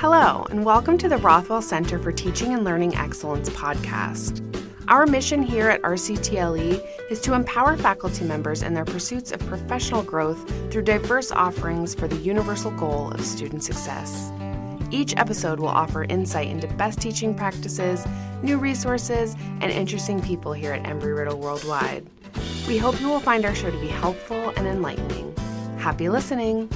Hello, and welcome to the Rothwell Center for Teaching and Learning Excellence podcast. Our mission here at RCTLE is to empower faculty members in their pursuits of professional growth through diverse offerings for the universal goal of student success. Each episode will offer insight into best teaching practices, new resources, and interesting people here at Embry Riddle Worldwide. We hope you will find our show to be helpful and enlightening. Happy listening!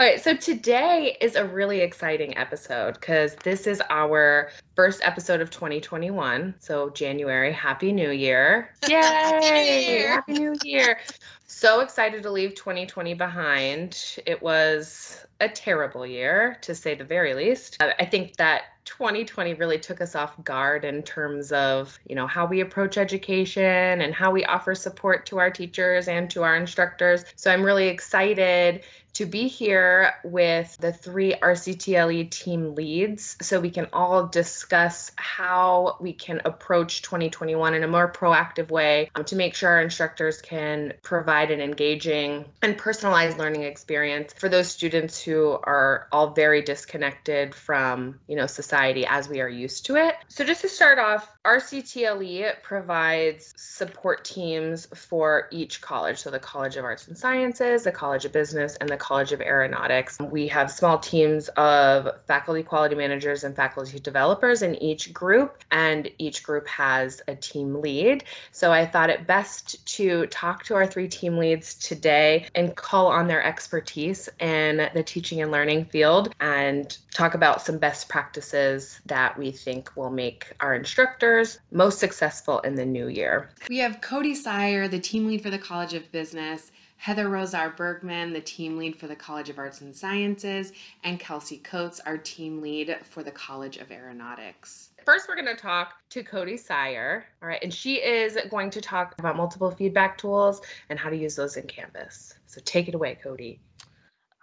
All right, so today is a really exciting episode because this is our first episode of 2021. So, January, Happy New Year. Yay! Happy New Year. Happy New Year. So excited to leave 2020 behind. It was a terrible year, to say the very least. Uh, I think that 2020 really took us off guard in terms of, you know, how we approach education and how we offer support to our teachers and to our instructors. So I'm really excited to be here with the three RCTLE team leads so we can all discuss how we can approach 2021 in a more proactive way um, to make sure our instructors can provide an engaging and personalized learning experience for those students who are all very disconnected from, you know, society as we are used to it. So just to start off, RCTLE provides support teams for each college. So the College of Arts and Sciences, the College of Business, and the College of Aeronautics. We have small teams of faculty quality managers and faculty developers in each group, and each group has a team lead. So I thought it best to talk to our three team leads today and call on their expertise in the teaching and learning field and talk about some best practices that we think will make our instructors most successful in the new year. We have Codie Seier, the team lead for the College of Business, Heather Rozar Bergmann, the team lead for the College of Arts and Sciences, and Kelsey Coates, our team lead for the College of Aeronautics. First, we're going to talk to Codie Seier. All right, and she is going to talk about multiple feedback tools and how to use those in Canvas. So take it away, Codie.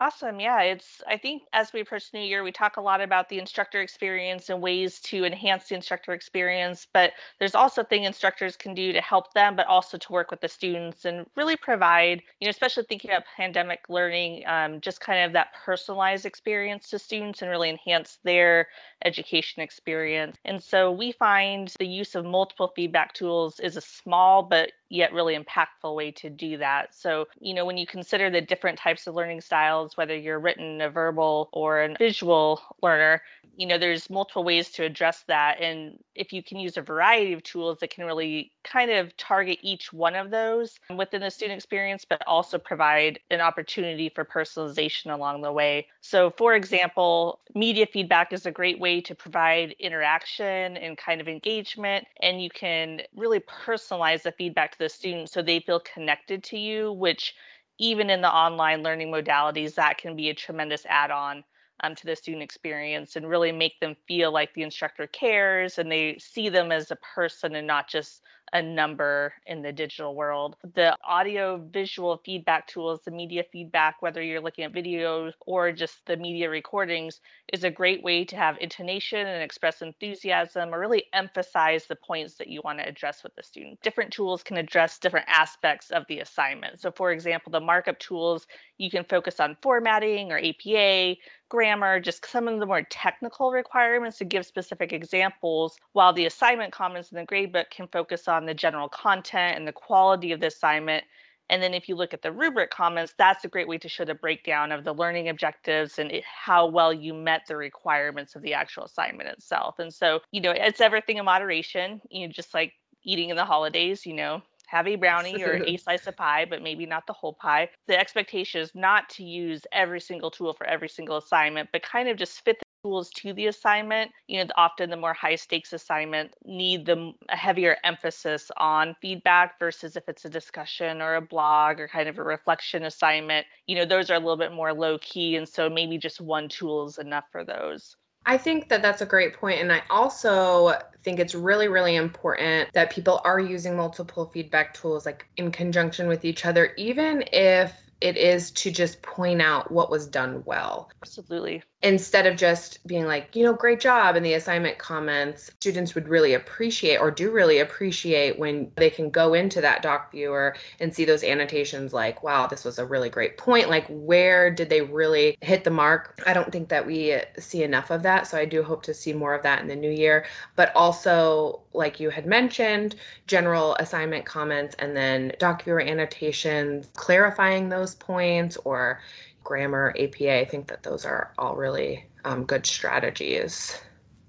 Awesome. Yeah, it's I think as we approach New Year, we talk a lot about the instructor experience and ways to enhance the instructor experience, but there's also things instructors can do to help them, but also to work with the students and really provide, you know, especially thinking about pandemic learning, um, just kind of that personalized experience to students and really enhance their education experience. And so we find the use of multiple feedback tools is a small but yet really impactful way to do that. So, you know, when you consider the different types of learning styles, whether you're written, a verbal, or a visual learner, you know, there's multiple ways to address that. And if you can use a variety of tools that can really kind of target each one of those within the student experience, but also provide an opportunity for personalization along the way. So, for example, media feedback is a great way to provide interaction and kind of engagement, and you can really personalize the feedback to the student so they feel connected to you, which even in the online learning modalities, that can be a tremendous add on um, to the student experience and really make them feel like the instructor cares and they see them as a person and not just a number in the digital world. The audio visual feedback tools, the media feedback, whether you're looking at videos or just the media recordings, is a great way to have intonation and express enthusiasm or really emphasize the points that you want to address with the student. Different tools can address different aspects of the assignment. So, for example, the markup tools, you can focus on formatting or APA, grammar, just some of the more technical requirements to give specific examples, while the assignment comments in the gradebook can focus on the general content and the quality of the assignment and then if you look at the rubric comments, that's a great way to show the breakdown of the learning objectives and it, how well you met the requirements of the actual assignment itself. And so, you know, it's everything in moderation, you know, just like eating in the holidays, you know, have a brownie or a slice of pie, but maybe not the whole pie. The expectation is not to use every single tool for every single assignment, but kind of just fit the tools to the assignment. You know, often the more high stakes assignment need the a heavier emphasis on feedback versus if it's a discussion or a blog or kind of a reflection assignment. You know, those are a little bit more low key, and so maybe just one tool is enough for those. I think that that's a great point. And I also think it's really, really important that people are using multiple feedback tools like in conjunction with each other, even if it is to just point out what was done well. Absolutely. Instead of just being like, you know, great job in the assignment comments, students would really appreciate or do really appreciate when they can go into that doc viewer and see those annotations like, wow, this was a really great point. Like, where did they really hit the mark? I don't think that we see enough of that. So I do hope to see more of that in the new year. But also, like you had mentioned, general assignment comments and then doc viewer annotations, clarifying those points or grammar, APA. I think that those are all really um, good strategies.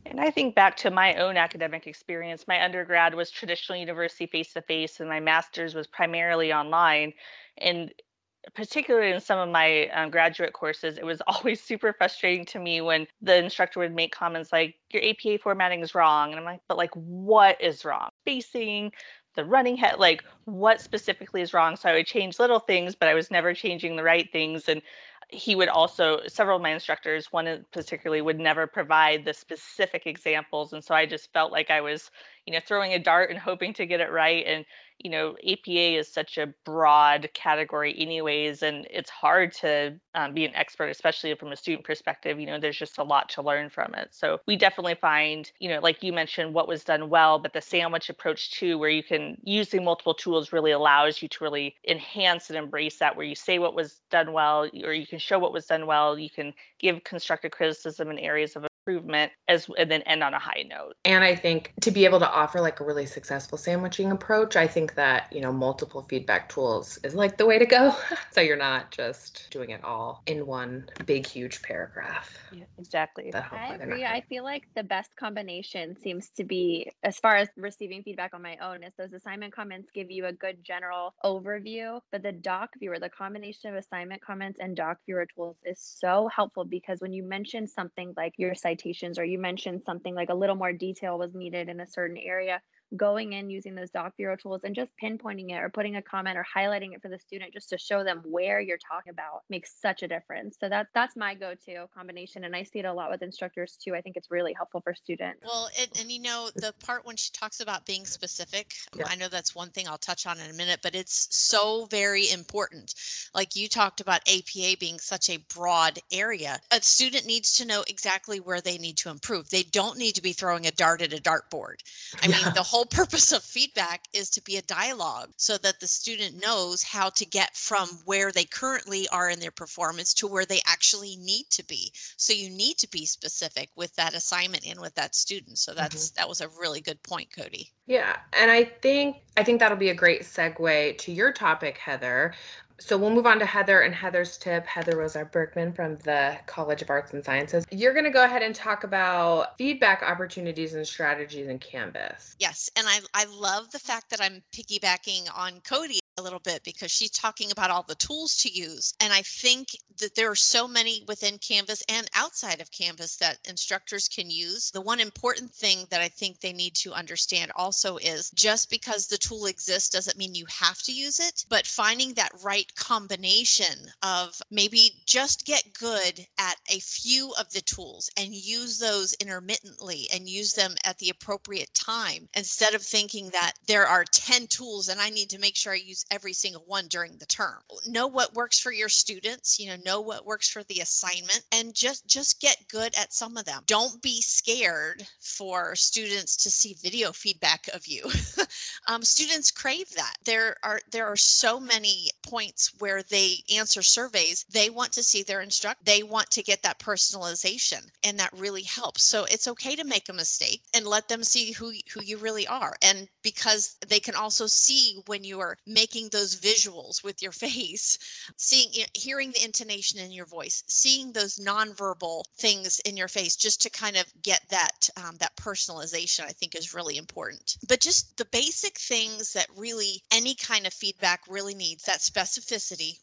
And I think back to my own academic experience. My undergrad was traditional university face to face, and my master's was primarily online. And particularly in some of my um, graduate courses, it was always super frustrating to me when the instructor would make comments like, Your APA formatting is wrong. And I'm like, But like, what is wrong? Spacing, the running head, like, what specifically is wrong? So I would change little things, but I was never changing the right things. And he would also several of my instructors one particularly would never provide the specific examples and so i just felt like i was you know throwing a dart and hoping to get it right and you know apa is such a broad category anyways and it's hard to um, be an expert especially from a student perspective you know there's just a lot to learn from it. So we definitely find you know like you mentioned what was done well but the sandwich approach too where you can using multiple tools really allows you to really enhance and embrace that where you say what was done well or you can show what was done well you can give constructive criticism in areas of improvement as and then end on a high note. And I think to be able to offer like a really successful sandwiching approach, I think that, you know, multiple feedback tools is like the way to go. so you're not just doing it all in one big huge paragraph. Yeah, exactly. I agree. I feel like the best combination seems to be as far as receiving feedback on my own is those assignment comments give you a good general overview, but the doc viewer, the combination of assignment comments and doc viewer tools is so helpful because when you mention something like your site citations or you mentioned something like a little more detail was needed in a certain area going in using those doc viewer tools and just pinpointing it or putting a comment or highlighting it for the student just to show them where you're talking about makes such a difference. So that's that's my go-to combination and I see it a lot with instructors too. I think it's really helpful for students. Well, it, and you know the part when she talks about being specific, yeah. I know that's one thing I'll touch on in a minute, but it's so very important. Like you talked about APA being such a broad area. A student needs to know exactly where they need to improve. They don't need to be throwing a dart at a dartboard. I yeah. mean, the whole whole purpose of feedback is to be a dialogue so that the student knows how to get from where they currently are in their performance to where they actually need to be. So you need to be specific with that assignment and with that student. So that's mm-hmm. that was a really good point, Codie. Yeah, and I think I think that'll be a great segue to your topic, Heather, so we'll move on to Heather and Heather's tip. Heather Rozar Bergmann from the College of Arts and Sciences. You're going to go ahead and talk about feedback opportunities and strategies in Canvas. Yes, and I, I love the fact that I'm piggybacking on Codie a little bit because she's talking about all the tools to use. And I think that there are so many within Canvas and outside of Canvas that instructors can use. The one important thing that I think they need to understand also is just because the tool exists doesn't mean you have to use it, but finding that right combination of maybe just get good at a few of the tools and use those intermittently and use them at the appropriate time instead of thinking that there are 10 tools and I need to make sure I use every single one during the term. Know what works for your students, you know, know what works for the assignment and just just get good at some of them. Don't be scared for students to see video feedback of you. um, students crave that. There are there are so many points where they answer surveys. They want to see their instructor. They want to get that personalization and that really helps. So it's okay to make a mistake and let them see who who you really are. And because they can also see when you are making those visuals with your face, seeing, hearing the intonation in your voice, seeing those nonverbal things in your face, just to kind of get that um, that personalization, I think is really important. But just the basic things that really any kind of feedback really needs that specificity,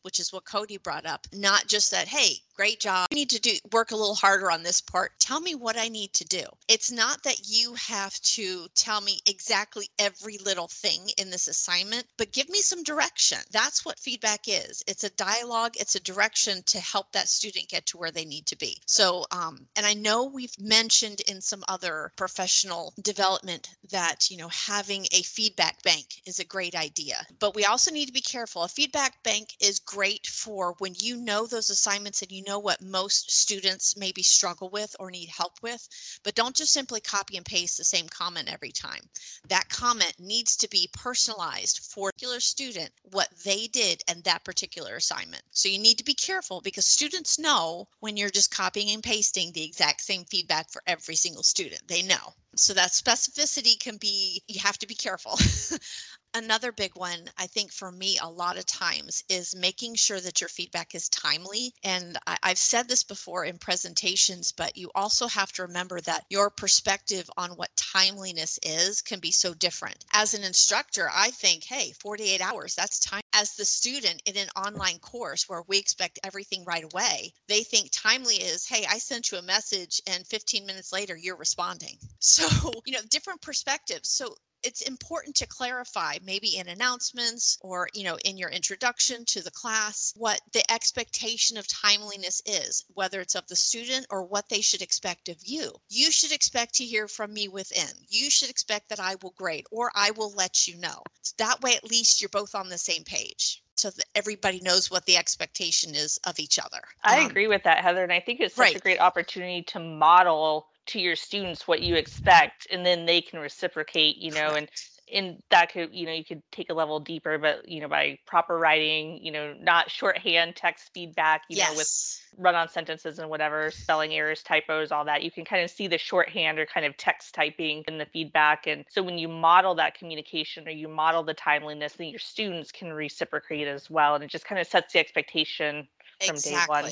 which is what Codie brought up, not just that, hey, great job. You need to do work a little harder on this part. Tell me what I need to do. It's not that you have to tell me exactly every little thing in this assignment, but give me some direction. That's what feedback is. It's a dialogue, it's a direction to help that student get to where they need to be. So, um, and I know we've mentioned in some other professional development that, you know, having a feedback bank is a great idea, but we also need to be careful. A feedback bank is great for when you know those assignments and you know what most students maybe struggle with or need help with, but don't just simply copy and paste the same comment every time. That comment needs to be personalized for a particular student, what they did and that particular assignment. So you need to be careful because students know when you're just copying and pasting the exact same feedback for every single student. They know. So that specificity can be, you have to be careful. Another big one, I think for me, a lot of times is making sure that your feedback is timely. And I, have said this before in presentations, but you also have to remember that your perspective on what timeliness is can be so different. As an instructor, I think, hey, 48 hours, that's time. As the student in an online course where we expect everything right away, they think timely is, hey, I sent you a message and 15 minutes later you're responding. So, you know, different perspectives. So it's important to clarify maybe in announcements or you know in your introduction to the class what the expectation of timeliness is whether it's of the student or what they should expect of you you should expect to hear from me within you should expect that i will grade or i will let you know so that way at least you're both on the same page so that everybody knows what the expectation is of each other. I um, agree with that, Heather. And I think it's such right. a great opportunity to model to your students what you expect and then they can reciprocate you know and and that could you know you could take a level deeper but you know by proper writing you know not shorthand text feedback you yes. know with run on sentences and whatever spelling errors typos all that you can kind of see the shorthand or kind of text typing in the feedback and so when you model that communication or you model the timeliness then your students can reciprocate as well and it just kind of sets the expectation from exactly. day one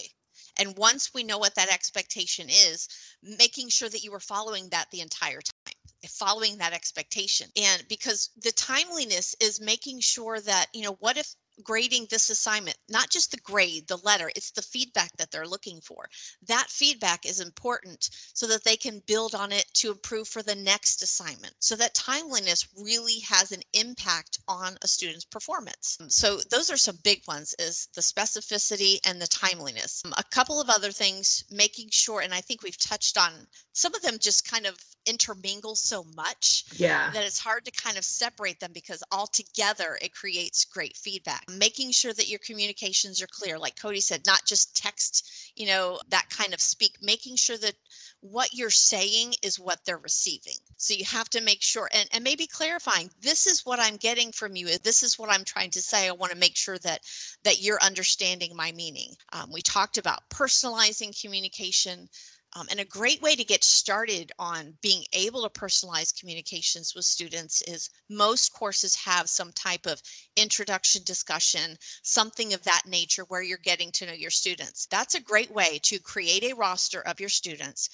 and once we know what that expectation is, making sure that you are following that the entire time eh, following that expectation. And because the timeliness is making sure that you know what if grading this assignment, not just the grade, the letter, it's the feedback that they're looking for. That feedback is important so that they can build on it to improve for the next assignment. So that timeliness really has an impact on a student's performance. Um, so those are some big ones is the specificity and the timeliness. Um, a couple of other things, making sure, and I think we've touched on some of them just kind of intermingle so much yeah. that it's hard to kind of separate them because all together it creates great feedback making sure that your communications are clear like codie said not just text you know that kind of speak making sure that what you're saying is what they're receiving. So you have to make sure and, and maybe clarifying this is what i'm getting from you this is what i'm trying to say. I want to make sure that that you're understanding my meaning. Um, we talked about personalizing communication um, and a great way to get started on being able to personalize communications with students is most courses have some type of introduction discussion, something of that nature where you're getting to know your students. That's a great way to create a roster of your students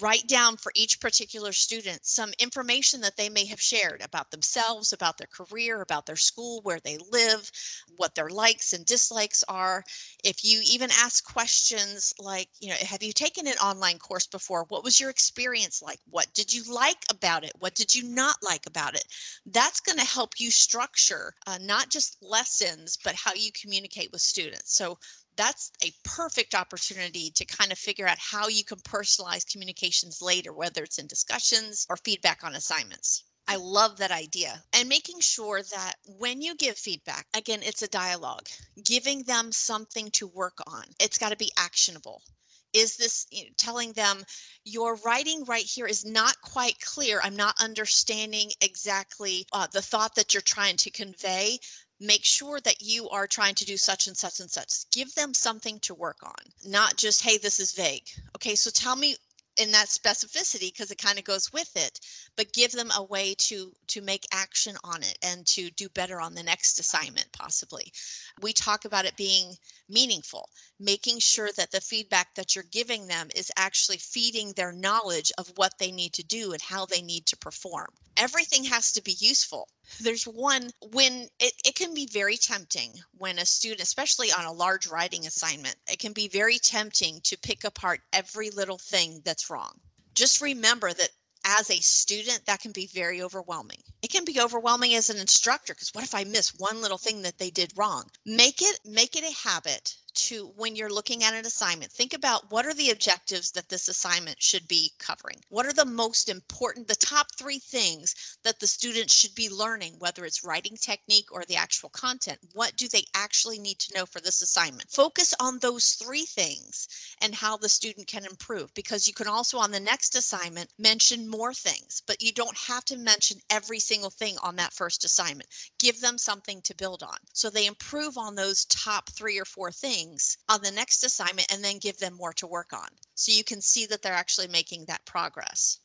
write down for each particular student some information that they may have shared about themselves, about their career, about their school, where they live, what their likes and dislikes are. If you even ask questions like, you know, have you taken an online course before? What was your experience like? What did you like about it? What did you not like about it? That's going to help you structure uh, not just lessons, but how you communicate with students. So that's a perfect opportunity to kind of figure out how you can personalize communications later, whether it's in discussions or feedback on assignments. I love that idea. And making sure that when you give feedback, again, it's a dialogue, giving them something to work on. It's got to be actionable. Is this you know, telling them your writing right here is not quite clear? I'm not understanding exactly uh, the thought that you're trying to convey make sure that you are trying to do such and such and such. Give them something to work on, not just, hey, this is vague. Okay, so tell me in that specificity because it kind of goes with it but give them a way to to make action on it and to do better on the next assignment possibly we talk about it being meaningful making sure that the feedback that you're giving them is actually feeding their knowledge of what they need to do and how they need to perform everything has to be useful There's one when it, it can be very tempting when a student, especially on a large writing assignment, it can be very tempting to pick apart every little thing that's wrong. Just remember that as a student, that can be very overwhelming. It can be overwhelming as an instructor because what if I miss one little thing that they did wrong? Make it make it a habit to when you're looking at an assignment, think about what are the objectives that this assignment should be covering? What are the most important, the top three things that the student should be learning, whether it's writing technique or the actual content? What do they actually need to know for this assignment? Focus on those three things and how the student can improve because you can also on the next assignment mention more things, but you don't have to mention every single thing on that first assignment. Give them something to build on so they improve on those top three or four things things on the next assignment and then give them more to work on. So you can see that they're actually making that progress.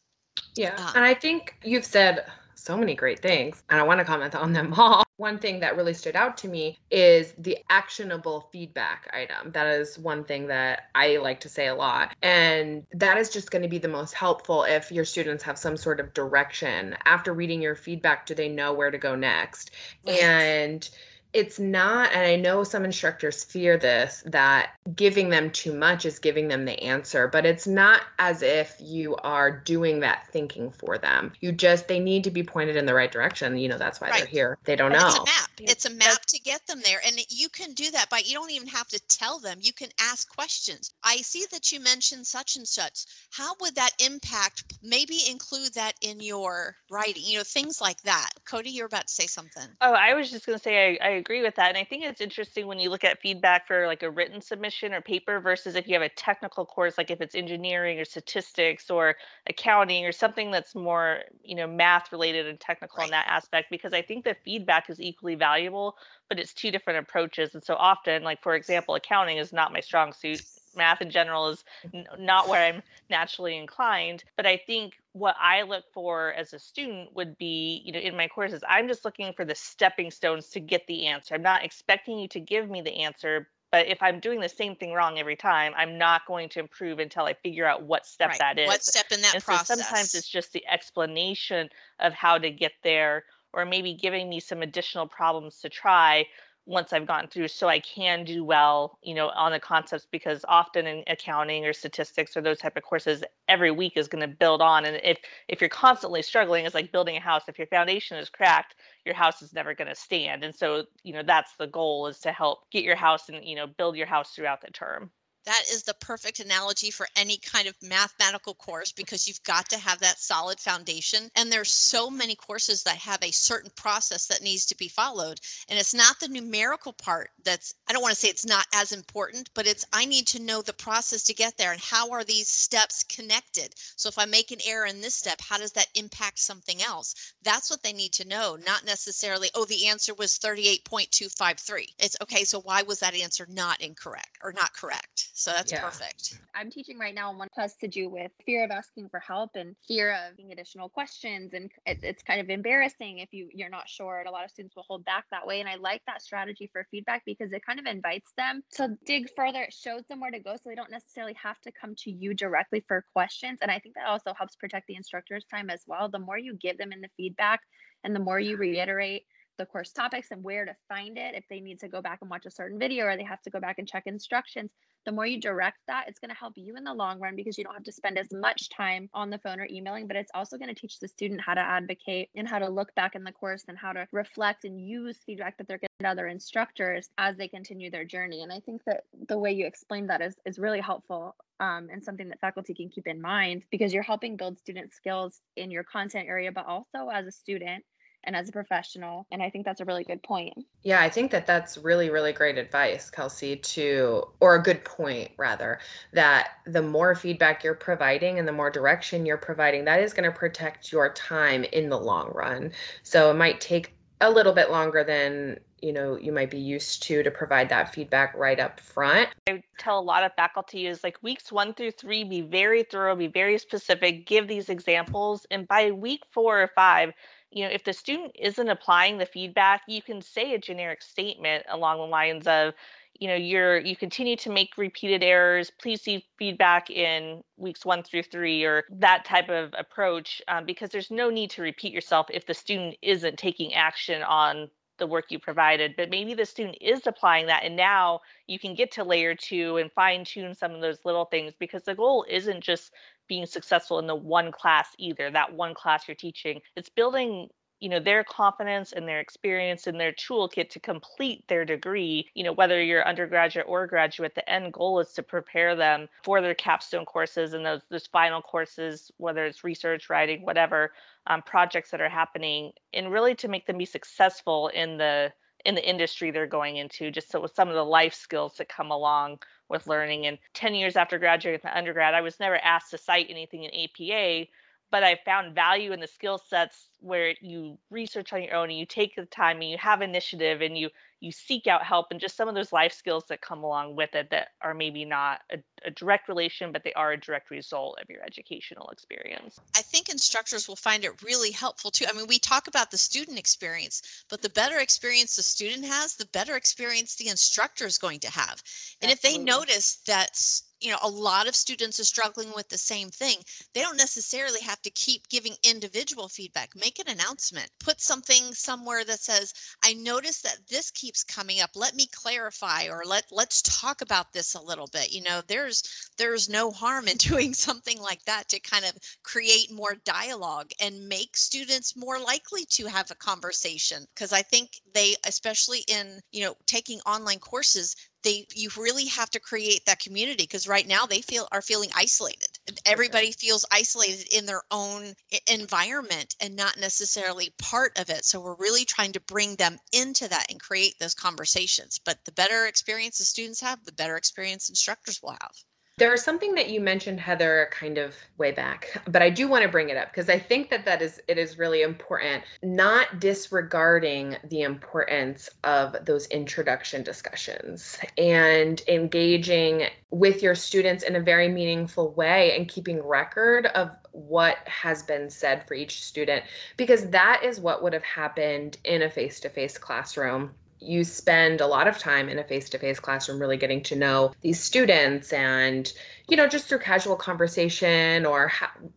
Yeah. Um, and I think you've said so many great things, and I want to comment on them all. One thing that really stood out to me is the actionable feedback item. That is one thing that I like to say a lot. And that is just going to be the most helpful if your students have some sort of direction. After reading your feedback, do they know where to go next? Right. And it's not and i know some instructors fear this that giving them too much is giving them the answer but it's not as if you are doing that thinking for them. You just they need to be pointed in the right direction. You know that's why right. they're here. They don't know it's a map. It's a map to get them there and you can do that by you don't even have to tell them. You can ask questions. I see that you mentioned such and such. How would that impact maybe include that in your writing you know things like that? Codie you're about to say something. Oh i was just going to say I, I agree with that. And I think it's interesting when you look at feedback for like a written submission or paper versus if you have a technical course, like if it's engineering or statistics or accounting or something that's more, you know, math related and technical right. in that aspect, because I think the feedback is equally valuable, but it's two different approaches. And so often, like for example, accounting is not my strong suit math in general is n- not where I'm naturally inclined. But I think what I look for as a student would be, you know, in my courses, I'm just looking for the stepping stones to get the answer. I'm not expecting you to give me the answer. But if I'm doing the same thing wrong every time, I'm not going to improve until I figure out what step right. that is. What step in that and process? So sometimes it's just the explanation of how to get there, or maybe giving me some additional problems to try once I've gotten through so I can do well, you know, on the concepts because often in accounting or statistics or those type of courses, every week is going to build on. And if if you're constantly struggling, it's like building a house. If your foundation is cracked, your house is never going to stand. And so, you know, that's the goal is to help get your house and, you know, build your house throughout the term that is the perfect analogy for any kind of mathematical course because you've got to have that solid foundation and there's so many courses that have a certain process that needs to be followed and it's not the numerical part that's i don't want to say it's not as important but it's i need to know the process to get there and how are these steps connected? So if i make an error in this step how does that impact something else? That's what they need to know not necessarily oh the answer was 38.253 it's okay so why was that answer not incorrect or not correct so that's yeah. perfect. I'm teaching right now, and one has to do with fear of asking for help and fear of being additional questions. And it, it's kind of embarrassing if you you're not sure. And a lot of students will hold back that way. And I like that strategy for feedback because it kind of invites them to dig further. It shows them where to go, so they don't necessarily have to come to you directly for questions. And I think that also helps protect the instructor's time as well. The more you give them in the feedback, and the more you reiterate the course topics and where to find it if they need to go back and watch a certain video or they have to go back and check instructions the more you direct that it's going to help you in the long run because you don't have to spend as much time on the phone or emailing but it's also going to teach the student how to advocate and how to look back in the course and how to reflect and use feedback that they're getting other instructors as they continue their journey. And i think that the way you explained that is, is really helpful um, and something that faculty can keep in mind because you're helping build student skills in your content area but also as a student and as a professional. And I think that's a really good point. Yeah, I think that that's really, really great advice, Kelsey, to, or a good point rather, that the more feedback you're providing and the more direction you're providing, that is going to protect your time in the long run. So it might take a little bit longer than you know you might be used to to provide that feedback right up front i tell a lot of faculty is like weeks one through three be very thorough be very specific give these examples and by week four or five you know, if the student isn't applying the feedback, you can say a generic statement along the lines of, you know you're you continue to make repeated errors. Please see feedback in weeks one through three or that type of approach um, because there's no need to repeat yourself if the student isn't taking action on the work you provided. But maybe the student is applying that and now you can get to layer two and fine tune some of those little things because the goal isn't just being successful in the one class either that one class you're teaching. It's building you know their confidence and their experience and their toolkit to complete their degree you know whether you're undergraduate or graduate the end goal is to prepare them for their capstone courses and those those final courses whether it's research writing whatever um, projects that are happening and really to make them be successful in the in the industry they're going into just so with some of the life skills that come along with learning and 10 years after graduating from undergrad i was never asked to cite anything in apa but I found value in the skill sets where you research on your own and you take the time and you have initiative and you you seek out help and just some of those life skills that come along with it that are maybe not a, a direct relation but they are a direct result of your educational experience. I think instructors will find it really helpful too. I mean we talk about the student experience but the better experience the student has the better experience the instructor is going to have. And Absolutely. if they notice that you know a lot of students are struggling with the same thing. They don't necessarily have to keep giving individual feedback. Make an announcement. Put something somewhere that says i noticed that this keeps coming up. Let me clarify or let let's talk about this a little bit. You know there's there's no harm in doing something like that to kind of create more dialogue and make students more likely to have a conversation. Because i think they especially in you know taking online courses they you really have to create that community because right now they feel are feeling isolated everybody okay. feels isolated in their own environment and not necessarily part of it so we're really trying to bring them into that and create those conversations but the better experience the students have the better experience instructors will have there is something that you mentioned, Heather, kind of way back, but I do want to bring it up because I think that that is it is really important. Not disregarding the importance of those introduction discussions and engaging with your students in a very meaningful way and keeping record of what has been said for each student because that is what would have happened in a face-to-face classroom you spend a lot of time in a face-to-face classroom really getting to know these students and you know, just through casual conversation or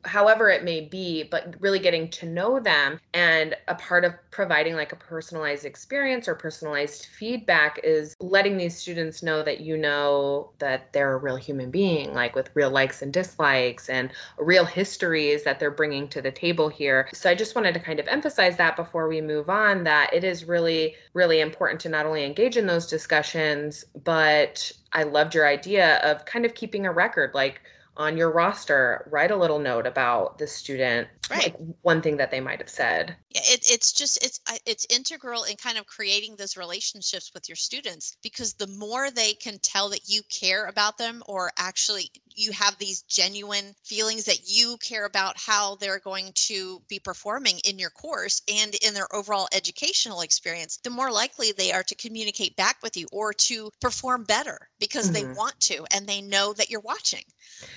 however it may be, but really getting to know them. And a part of providing like a personalized experience or personalized feedback is letting these students know that you know that they're a real human being, like with real likes and dislikes and real histories that they're bringing to the table here. So I just wanted to kind of emphasize that before we move on that it is really, really important to not only engage in those discussions, but I loved your idea of kind of keeping a record, like on your roster, write a little note about the student, right. like one thing that they might have said. Yeah, it, it's just it's it's integral in kind of creating those relationships with your students because the more they can tell that you care about them or actually you have these genuine feelings that you care about how they're going to be performing in your course and in their overall educational experience, the more likely they are to communicate back with you or to perform better because mm-hmm. they want to and they know that you're watching.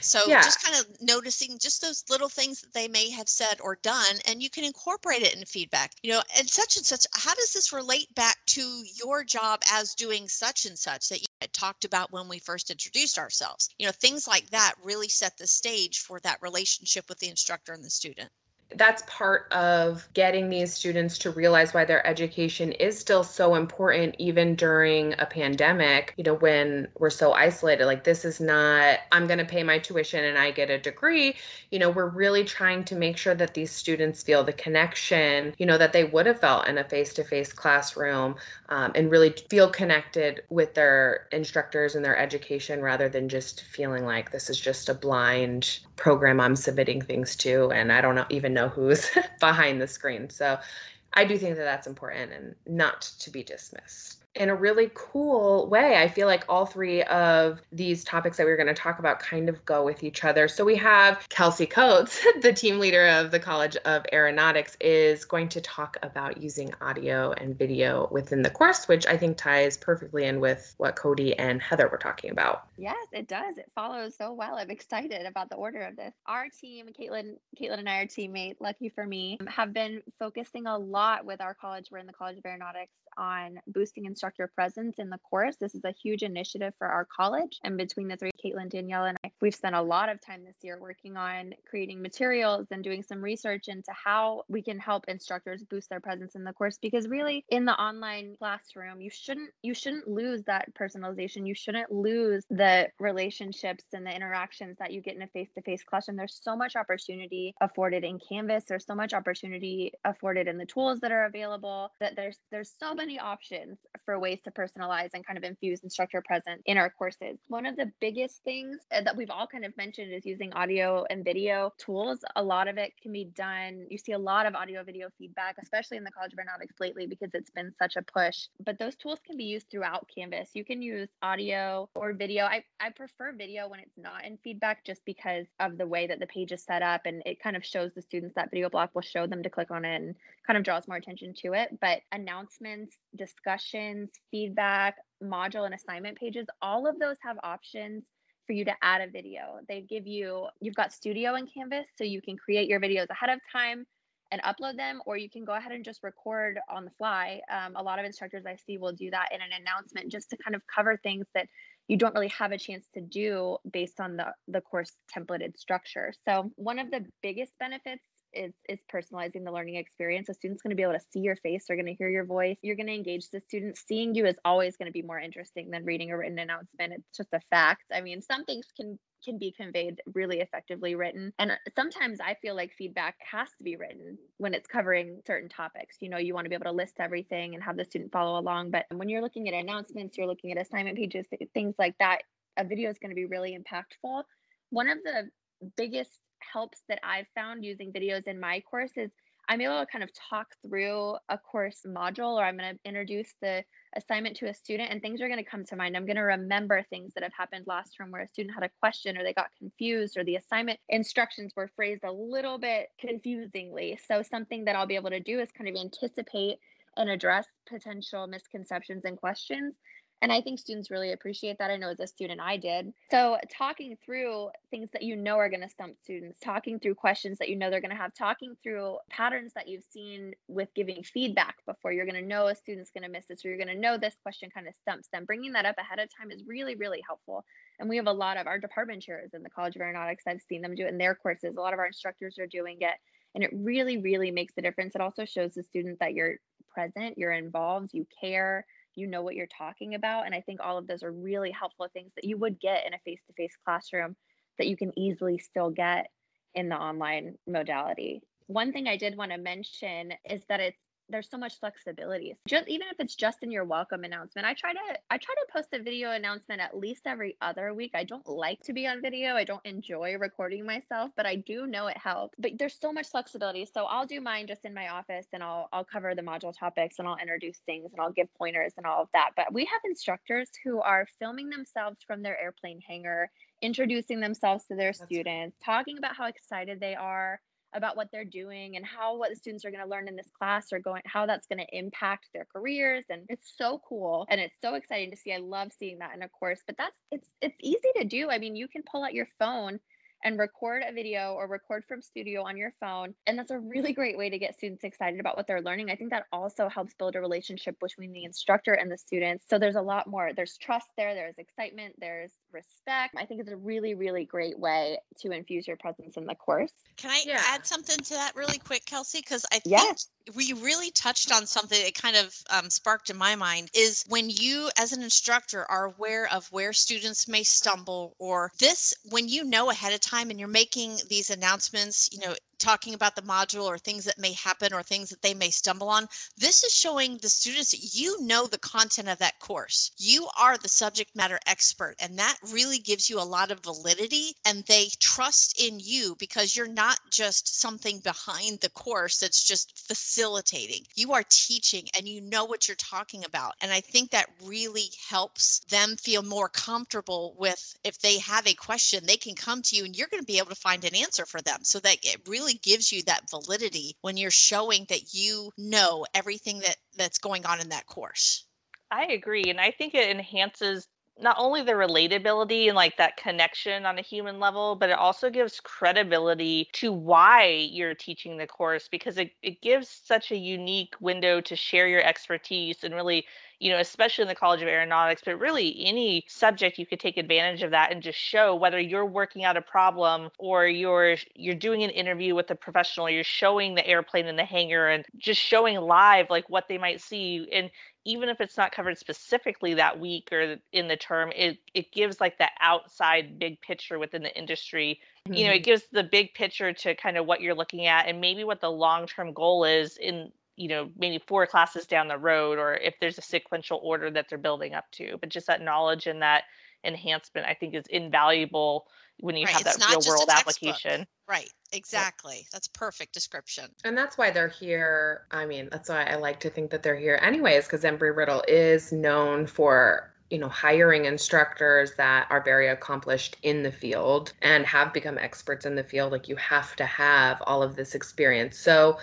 So yeah. just kind of noticing just those little things that they may have said or done, and you can incorporate it in feedback. You know, and such and such, how does this relate back to your job as doing such and such that you had talked about when we first introduced ourselves? You know, things like that really set the stage for that relationship with the instructor and the student that's part of getting these students to realize why their education is still so important even during a pandemic you know when we're so isolated like this is not i'm going to pay my tuition and i get a degree. You know we're really trying to make sure that these students feel the connection you know that they would have felt in a face-to-face classroom um, and really feel connected with their instructors and their education rather than just feeling like this is just a blind program i'm submitting things to and i don't know, even know who's behind the screen. So I do think that that's important and not to be dismissed in a really cool way. I feel like all three of these topics that we are going to talk about kind of go with each other. So we have Kelsey Coates, the team leader of the College of Aeronautics, is going to talk about using audio and video within the course, which I think ties perfectly in with what Codie and Heather were talking about. Yes, it does. It follows so well. I'm excited about the order of this. Our team, Caitlin, Caitlin and I, our teammate, lucky for me, have been focusing a lot with our college. We're in the College of Aeronautics on boosting instructor presence in the course. This is a huge initiative for our college. And between the three, Caitlin, Danielle, and I, we've spent a lot of time this year working on creating materials and doing some research into how we can help instructors boost their presence in the course. Because really, in the online classroom, you shouldn't you shouldn't lose that personalization. You shouldn't lose the relationships and the interactions that you get in a face-to-face classroom. There's so much opportunity afforded in Canvas. There's so much opportunity afforded in the tools that are available. That there's there's so many options for ways to personalize and kind of infuse instructor presence in our courses. One of the biggest things uh, that we've all kind of mentioned is using audio and video tools. A lot of it can be done. You see a lot of audio video feedback, especially in the College of Aeronautics lately, because it's been such a push. But those tools can be used throughout Canvas. You can use audio or video. I, I prefer video when it's not in feedback just because of the way that the page is set up and it kind of shows the students that video block will show them to click on it and kind of draws more attention to it. But announcements, discussions, feedback, module and assignment pages, all of those have options for you to add a video. They give you, you've got studio in Canvas, so you can create your videos ahead of time and upload them, or you can go ahead and just record on the fly. Um, a lot of instructors I see will do that in an announcement just to kind of cover things that you don't really have a chance to do based on the, the course templated structure. So, one of the biggest benefits is is personalizing the learning experience. A student's going to be able to see your face, they're going to hear your voice, you're going to engage the student. Seeing you is always going to be more interesting than reading a written announcement. It's just a fact. I mean, some things can can be conveyed really effectively written. And sometimes I feel like feedback has to be written when it's covering certain topics. You know, you want to be able to list everything and have the student follow along. But when you're looking at announcements, you're looking at assignment pages, things like that, a video is going to be really impactful. One of the biggest helps that I've found using videos in my course is I'm able to kind of talk through a course module or I'm going to introduce the assignment to a student and things are going to come to mind. I'm going to remember things that have happened last term where a student had a question or they got confused or the assignment instructions were phrased a little bit confusingly. So, something that I'll be able to do is kind of anticipate and address potential misconceptions and questions and I think students really appreciate that. I know as a student, I did. So, talking through things that you know are going to stump students, talking through questions that you know they're going to have, talking through patterns that you've seen with giving feedback before, you're going to know a student's going to miss this, or you're going to know this question kind of stumps them. Bringing that up ahead of time is really, really helpful. And we have a lot of our department chairs in the College of Aeronautics. I've seen them do it in their courses. A lot of our instructors are doing it. And it really, really makes a difference. It also shows the student that you're present, you're involved, you care you know what you're talking about. And I think all of those are really helpful things that you would get in a face to face classroom that you can easily still get in the online modality. One thing I did want to mention is that it's there's so much flexibility. Just even if it's just in your welcome announcement, I try to I try to post a video announcement at least every other week. I don't like to be on video. I don't enjoy recording myself, but I do know it helps. But there's so much flexibility. So I'll do mine just in my office and I'll I'll cover the module topics and I'll introduce things and I'll give pointers and all of that. But we have instructors who are filming themselves from their airplane hangar, introducing themselves to their That's students, talking about how excited they are about what they're doing and how what the students are going to learn in this class are going how that's going to impact their careers and it's so cool and it's so exciting to see i love seeing that in a course but that's it's it's easy to do i mean you can pull out your phone and record a video or record from studio on your phone. And that's a really great way to get students excited about what they're learning. I think that also helps build a relationship between the instructor and the students. So there's a lot more, there's trust there, there's excitement, there's respect. I think it's a really, really great way to infuse your presence in the course. Can I yeah. add something to that really quick, Kelsey? Because I think yes we really touched on something that kind of um, sparked in my mind is when you as an instructor are aware of where students may stumble or this when you know ahead of time and you're making these announcements you know talking about the module or things that may happen or things that they may stumble on. This is showing the students that you know the content of that course. You are the subject matter expert, and that really gives you a lot of validity and they trust in you because you're not just something behind the course that's just facilitating. You are teaching and you know what you're talking about. And I think that really helps them feel more comfortable with if they have a question, they can come to you and you're going to be able to find an answer for them so that it really really gives you that validity when you're showing that you know everything that that's going on in that course. I agree and I think it enhances not only the relatability and like that connection on a human level, but it also gives credibility to why you're teaching the course because it, it gives such a unique window to share your expertise and really you know, especially in the College of Aeronautics, but really any subject you could take advantage of that and just show whether you're working out a problem or you're you're doing an interview with a professional, you're showing the airplane in the hangar and just showing live like what they might see. And even if it's not covered specifically that week or in the term, it it gives like the outside big picture within the industry. Mm-hmm. You know, it mm-hmm. gives the big picture to kind of what you're looking at and maybe what the long term goal is in you know maybe four classes down the road or if there's a sequential order that they're building up to but just that knowledge and that enhancement i think is invaluable when you right. have that real world application. Right exactly. That's perfect description. And that's why they're here. I mean that's why i like to think that they're here anyways because embry-riddle is known for you know hiring instructors that are very accomplished in the field and have become experts in the field. Like you have to have all of this experience. So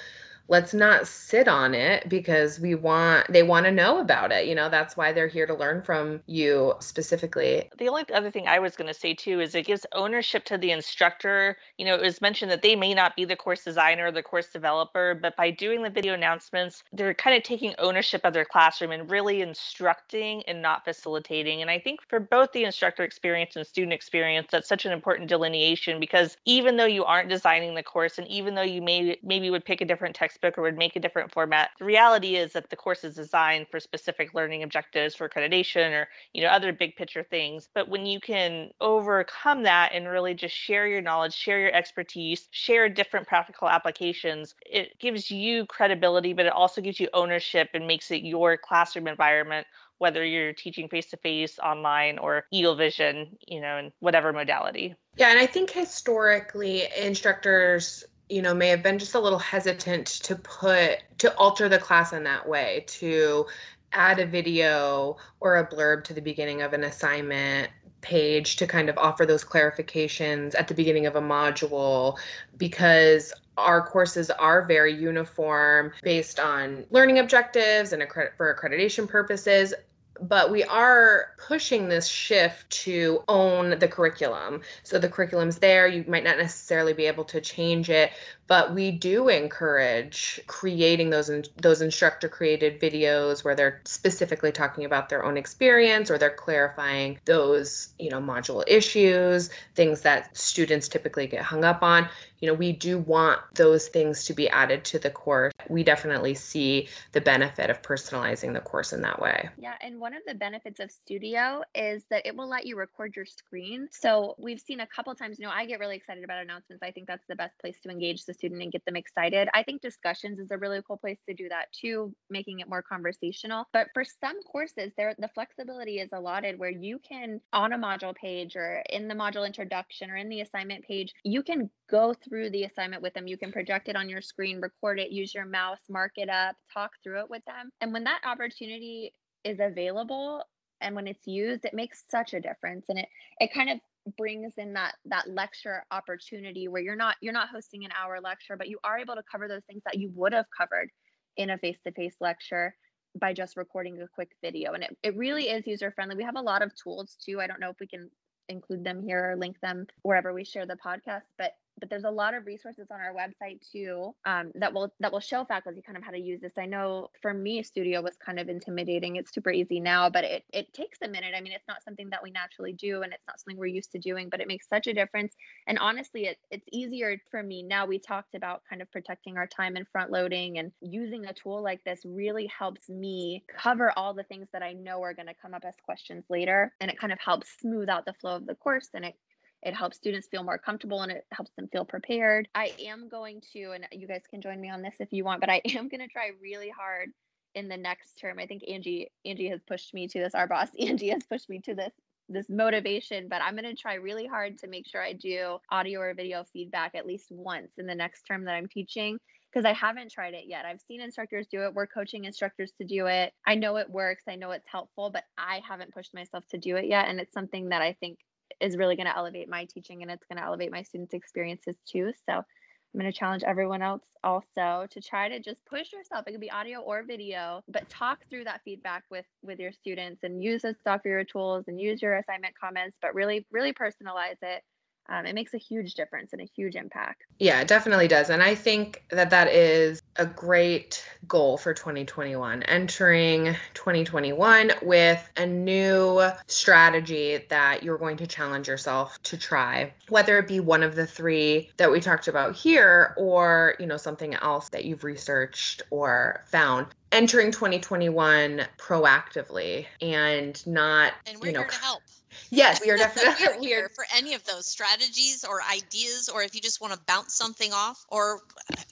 let's not sit on it because we want they want to know about it you know that's why they're here to learn from you specifically. The only other thing i was going to say too is it gives ownership to the instructor. You know it was mentioned that they may not be the course designer or the course developer but by doing the video announcements they're kind of taking ownership of their classroom and really instructing and not facilitating. And i think for both the instructor experience and student experience that's such an important delineation because even though you aren't designing the course and even though you may maybe would pick a different text or would make a different format. The reality is that the course is designed for specific learning objectives for accreditation or, you know, other big picture things. But when you can overcome that and really just share your knowledge, share your expertise, share different practical applications, it gives you credibility, but it also gives you ownership and makes it your classroom environment whether you're teaching face to face, online, or Eagle Vision, you know, in whatever modality. Yeah, and I think historically instructors you know may have been just a little hesitant to put to alter the class in that way to add a video or a blurb to the beginning of an assignment page to kind of offer those clarifications at the beginning of a module because our courses are very uniform based on learning objectives and accredit- for accreditation purposes but we are pushing this shift to own the curriculum. So the curriculum's there. You might not necessarily be able to change it, but we do encourage creating those those instructor created videos where they're specifically talking about their own experience or they're clarifying those you know module issues things that students typically get hung up on. You know we do want those things to be added to the course. We definitely see the benefit of personalizing the course in that way. Yeah and one of the benefits of studio is that it will let you record your screen. So we've seen a couple times you know i get really excited about announcements. I think that's the best place to engage the student and get them excited. I think discussions is a really cool place to do that too, making it more conversational. But for some courses, there the flexibility is allotted where you can on a module page or in the module introduction or in the assignment page, you can go through the assignment with them. You can project it on your screen, record it, use your mouse, mark it up, talk through it with them. And when that opportunity is available, and when it's used it makes such a difference and it it kind of brings in that that lecture opportunity where you're not you're not hosting an hour lecture but you are able to cover those things that you would have covered in a face-to-face lecture by just recording a quick video. And it, it really is user friendly we have a lot of tools too. I don't know if we can include them here or link them wherever we share the podcast but but there's a lot of resources on our website too um, that will that will show faculty kind of how to use this. I know for me, Studio was kind of intimidating. It's super easy now, but it it takes a minute. I mean, it's not something that we naturally do, and it's not something we're used to doing, but it makes such a difference. And honestly, it, it's easier for me now. We talked about kind of protecting our time and front loading, and using a tool like this really helps me cover all the things that I know are going to come up as questions later, and it kind of helps smooth out the flow of the course, and it it helps students feel more comfortable and it helps them feel prepared. I am going to, and you guys can join me on this if you want, but I am going to try really hard in the next term. I think Angie Angie has pushed me to this. Our boss Angie has pushed me to this this motivation, but I'm going to try really hard to make sure I do audio or video feedback at least once in the next term that I'm teaching because I haven't tried it yet. I've seen instructors do it. We're coaching instructors to do it. I know it works. I know it's helpful, but I haven't pushed myself to do it yet. And it's something that I think is really going to elevate my teaching and it's going to elevate my students' experiences too. So I'm going to challenge everyone else also to try to just push yourself. It could be audio or video, but talk through that feedback with with your students and use those Viewer tools and use your assignment comments, but really really personalize it um, it makes a huge difference and a huge impact. Yeah, it definitely does. And I think that that is a great goal for 2021, entering 2021 with a new strategy that you're going to challenge yourself to try, whether it be one of the three that we talked about here or, you know, something else that you've researched or found entering 2021 proactively and not and we're you know here to help Yes, we are definitely we're here for any of those strategies or ideas, or if you just want to bounce something off, or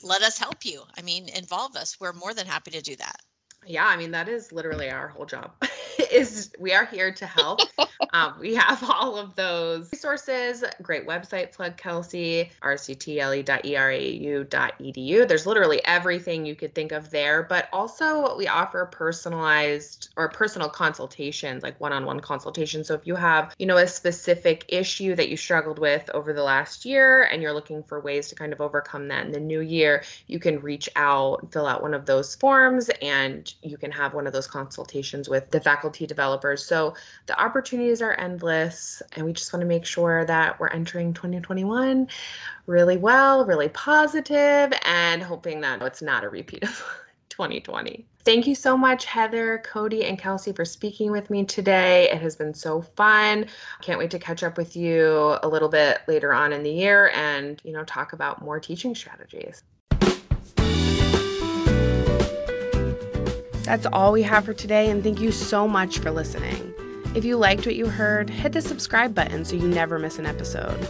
let us help you. I mean, involve us. We're more than happy to do that. Yeah, I mean that is literally our whole job. is we are here to help. um, we have all of those resources. Great website plug, Kelsey, rctle.erau.edu. There's literally everything you could think of there, but also we offer personalized or personal consultations, like one-on-one consultations. So if you have, you know, a specific issue that you struggled with over the last year and you're looking for ways to kind of overcome that in the new year, you can reach out, fill out one of those forms, you can have one of those consultations with the faculty developers. So the opportunities are endless, and we just want to make sure that we're entering 2021 really well, really positive, and hoping that it's not a repeat of 2020. Thank you so much, Heather, Codie, and Kelsey, for speaking with me today. It has been so fun. Can't wait to catch up with you a little bit later on in the year and, you know, talk about more teaching strategies. That's all we have for today, and thank you so much for listening. If you liked what you heard, hit the subscribe button so you never miss an episode.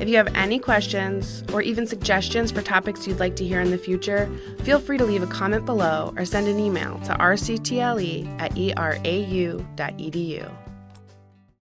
If you have any questions or even suggestions for topics you'd like to hear in the future, feel free to leave a comment below or send an email to rctle at erau.edu.